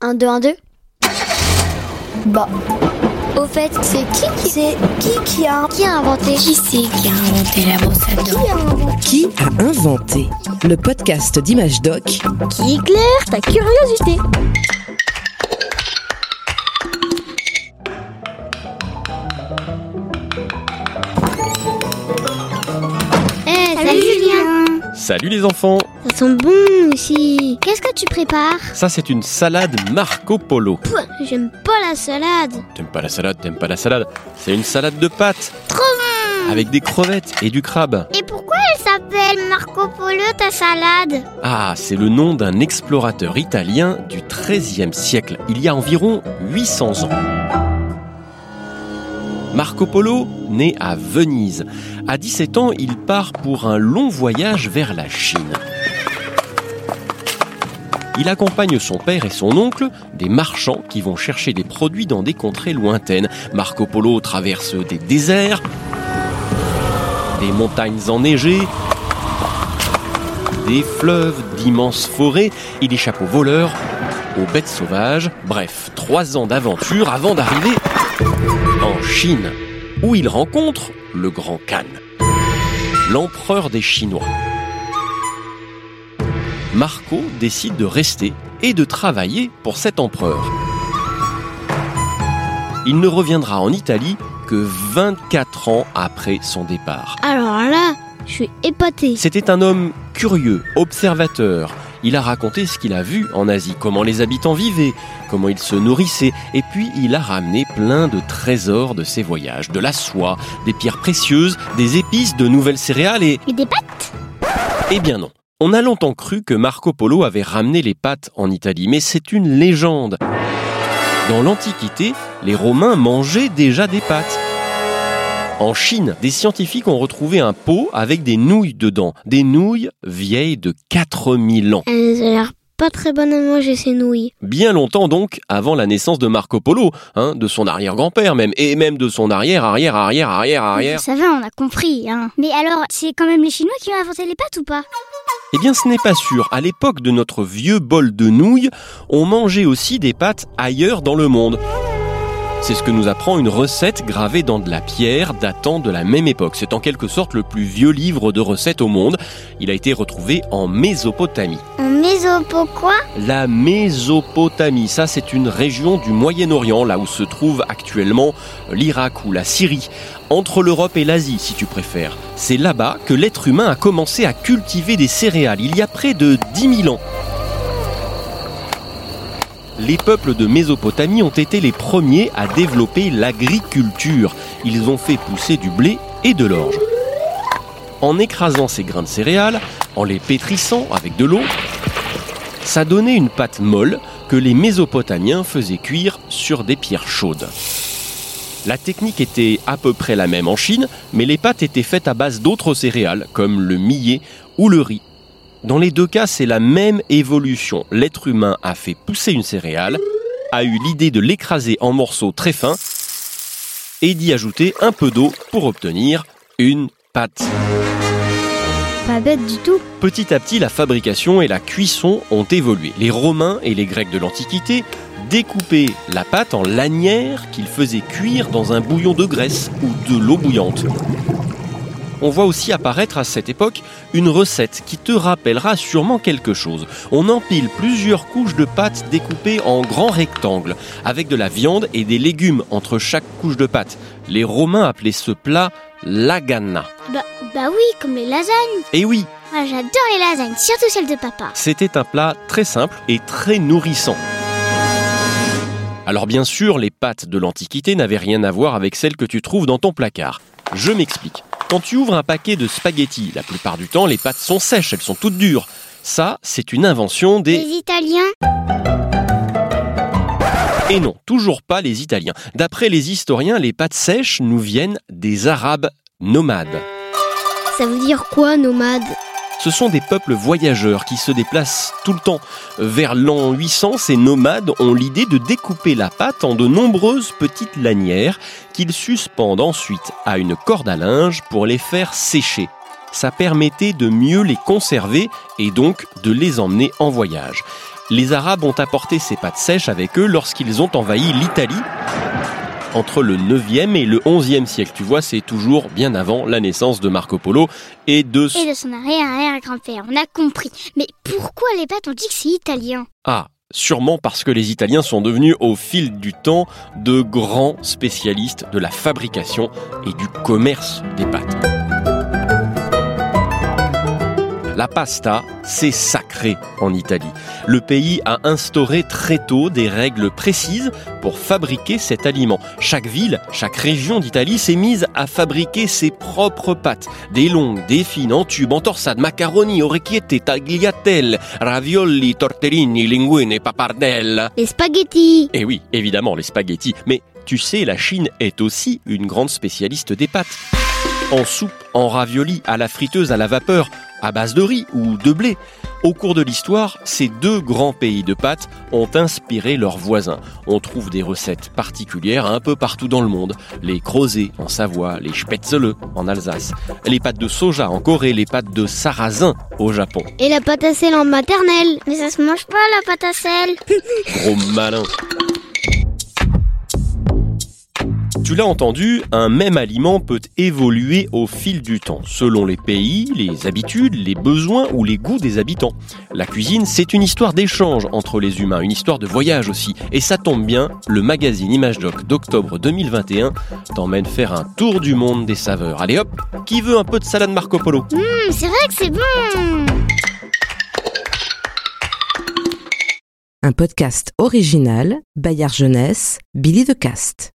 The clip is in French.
1, 2, 1, 2 Bah, Au fait, c'est qui qui c'est qui qui a qui a inventé? Qui c'est qui a inventé la brosse à dents? Qui a inventé? Qui a inventé le podcast d'Image Doc? Qui éclaire ta curiosité Salut les enfants Ça sent bon ici Qu'est-ce que tu prépares? Ça c'est une salade Marco Polo. Pouah, J'aime pas la salade T'aimes pas la salade, t'aimes pas la salade. C'est une salade de pâtes Trop bon avec des crevettes et du crabe. Et pourquoi elle s'appelle Marco Polo ta salade? Ah, c'est le nom d'un explorateur italien du XIIIe siècle, il y a environ 800 ans. Marco Polo, né à Venise. À 17 ans, il part pour un long voyage vers la Chine. Il accompagne son père et son oncle, des marchands qui vont chercher des produits dans des contrées lointaines. Marco Polo traverse des déserts, des montagnes enneigées, des fleuves, d'immenses forêts. Il échappe aux voleurs, aux bêtes sauvages. Bref, trois ans d'aventure avant d'arriver Chine, où il rencontre le grand Khan, l'empereur des Chinois. Marco décide de rester et de travailler pour cet empereur. Il ne reviendra en Italie que 24 ans après son départ. Alors là, je suis épatée C'était un homme curieux, observateur. Il a raconté ce qu'il a vu en Asie, comment les habitants vivaient, comment ils se nourrissaient, et puis il a ramené plein de trésors de ses voyages, de la soie, des pierres précieuses, des épices, de nouvelles céréales et... Et des pâtes? Eh bien non. On a longtemps cru que Marco Polo avait ramené les pâtes en Italie, mais c'est une légende. Dans l'Antiquité, les Romains mangeaient déjà des pâtes. En Chine, des scientifiques ont retrouvé un pot avec des nouilles dedans, des nouilles vieilles de 4000 ans. L'air pas très bonnes à manger ces nouilles. Bien longtemps donc avant la naissance de Marco Polo, hein, de son arrière-grand-père même, et même de son arrière-arrière-arrière-arrière-arrière. Ça va, on a compris, hein. Mais alors, c'est quand même les Chinois qui ont inventé les pâtes ou pas? Eh bien ce n'est pas sûr, à l'époque de notre vieux bol de nouilles, on mangeait aussi des pâtes ailleurs dans le monde. C'est ce que nous apprend une recette gravée dans de la pierre datant de la même époque. C'est en quelque sorte le plus vieux livre de recettes au monde. Il a été retrouvé en Mésopotamie. En quoi? La Mésopotamie, ça c'est une région du Moyen-Orient, là où se trouve actuellement l'Irak ou la Syrie, entre l'Europe et l'Asie si tu préfères. C'est là-bas que l'être humain a commencé à cultiver des céréales, il y a près de 10 000 ans. Les peuples de Mésopotamie ont été les premiers à développer l'agriculture. Ils ont fait pousser du blé et de l'orge. En écrasant ces grains de céréales, en les pétrissant avec de l'eau, ça donnait une pâte molle que les Mésopotamiens faisaient cuire sur des pierres chaudes. La technique était à peu près la même en Chine, mais les pâtes étaient faites à base d'autres céréales, comme le millet ou le riz. Dans les deux cas, c'est la même évolution. L'être humain a fait pousser une céréale, a eu l'idée de l'écraser en morceaux très fins et d'y ajouter un peu d'eau pour obtenir une pâte. Pas bête du tout. Petit à petit, la fabrication et la cuisson ont évolué. Les Romains et les Grecs de l'Antiquité découpaient la pâte en lanières qu'ils faisaient cuire dans un bouillon de graisse ou de l'eau bouillante. On voit aussi apparaître à cette époque une recette qui te rappellera sûrement quelque chose. On empile plusieurs couches de pâte découpées en grands rectangles, avec de la viande et des légumes entre chaque couche de pâte. Les Romains appelaient ce plat lagana. Bah, bah oui, comme les lasagnes. Et oui, Ah, j'adore les lasagnes, surtout celles de papa. C'était un plat très simple et très nourrissant. Alors bien sûr, les pâtes de l'Antiquité n'avaient rien à voir avec celles que tu trouves dans ton placard. Je m'explique. Quand tu ouvres un paquet de spaghettis, la plupart du temps, les pâtes sont sèches, elles sont toutes dures. Ça, c'est une invention Les des... Italiens Et non, toujours pas les Italiens. D'après les historiens, les pâtes sèches nous viennent des Arabes nomades. Ça veut dire quoi, nomade Ce sont des peuples voyageurs qui se déplacent tout le temps. Vers l'an 800, ces nomades ont l'idée de découper la pâte en de nombreuses petites lanières qu'ils suspendent ensuite à une corde à linge pour les faire sécher. Ça permettait de mieux les conserver et donc de les emmener en voyage. Les Arabes ont apporté ces pâtes sèches avec eux lorsqu'ils ont envahi l'Italie entre le 9e et le 11e siècle. Tu vois, c'est toujours bien avant la naissance de Marco Polo et de... Et de son arrière-arrière-grand-père, on a compris. Mais pourquoi les pâtes ont dit que c'est italien? Ah, sûrement parce que les Italiens sont devenus au fil du temps de grands spécialistes de la fabrication et du commerce des pâtes. La pasta, c'est sacré en Italie. Le pays a instauré très tôt des règles précises pour fabriquer cet aliment. Chaque ville, chaque région d'Italie s'est mise à fabriquer ses propres pâtes. Des longues, des fines, en tube, en torsade, macaroni, orecchiette, tagliatelle, ravioli, tortellini, linguine, papardelle. Les spaghettis Et oui, évidemment, les spaghettis. Mais tu sais, la Chine est aussi une grande spécialiste des pâtes. En soupe, en ravioli, à la friteuse, à la vapeur, à base de riz ou de blé. Au cours de l'histoire, ces deux grands pays de pâtes ont inspiré leurs voisins. On trouve des recettes particulières un peu partout dans le monde. Les crozets en Savoie, les spätzle en Alsace, les pâtes de soja en Corée, les pâtes de sarrasin au Japon. Et la pâte à sel en maternelle. Mais ça se mange pas la pâte à sel Gros malin. Tu l'as entendu, un même aliment peut évoluer au fil du temps, selon les pays, les habitudes, les besoins ou les goûts des habitants. La cuisine, c'est une histoire d'échange entre les humains, une histoire de voyage aussi. Et ça tombe bien, le magazine Image Doc d'octobre 2021 t'emmène faire un tour du monde des saveurs. Allez hop, qui veut un peu de salade Marco Polo Hum, c'est vrai que c'est bon Un podcast original, Bayard Jeunesse, Billy de Cast.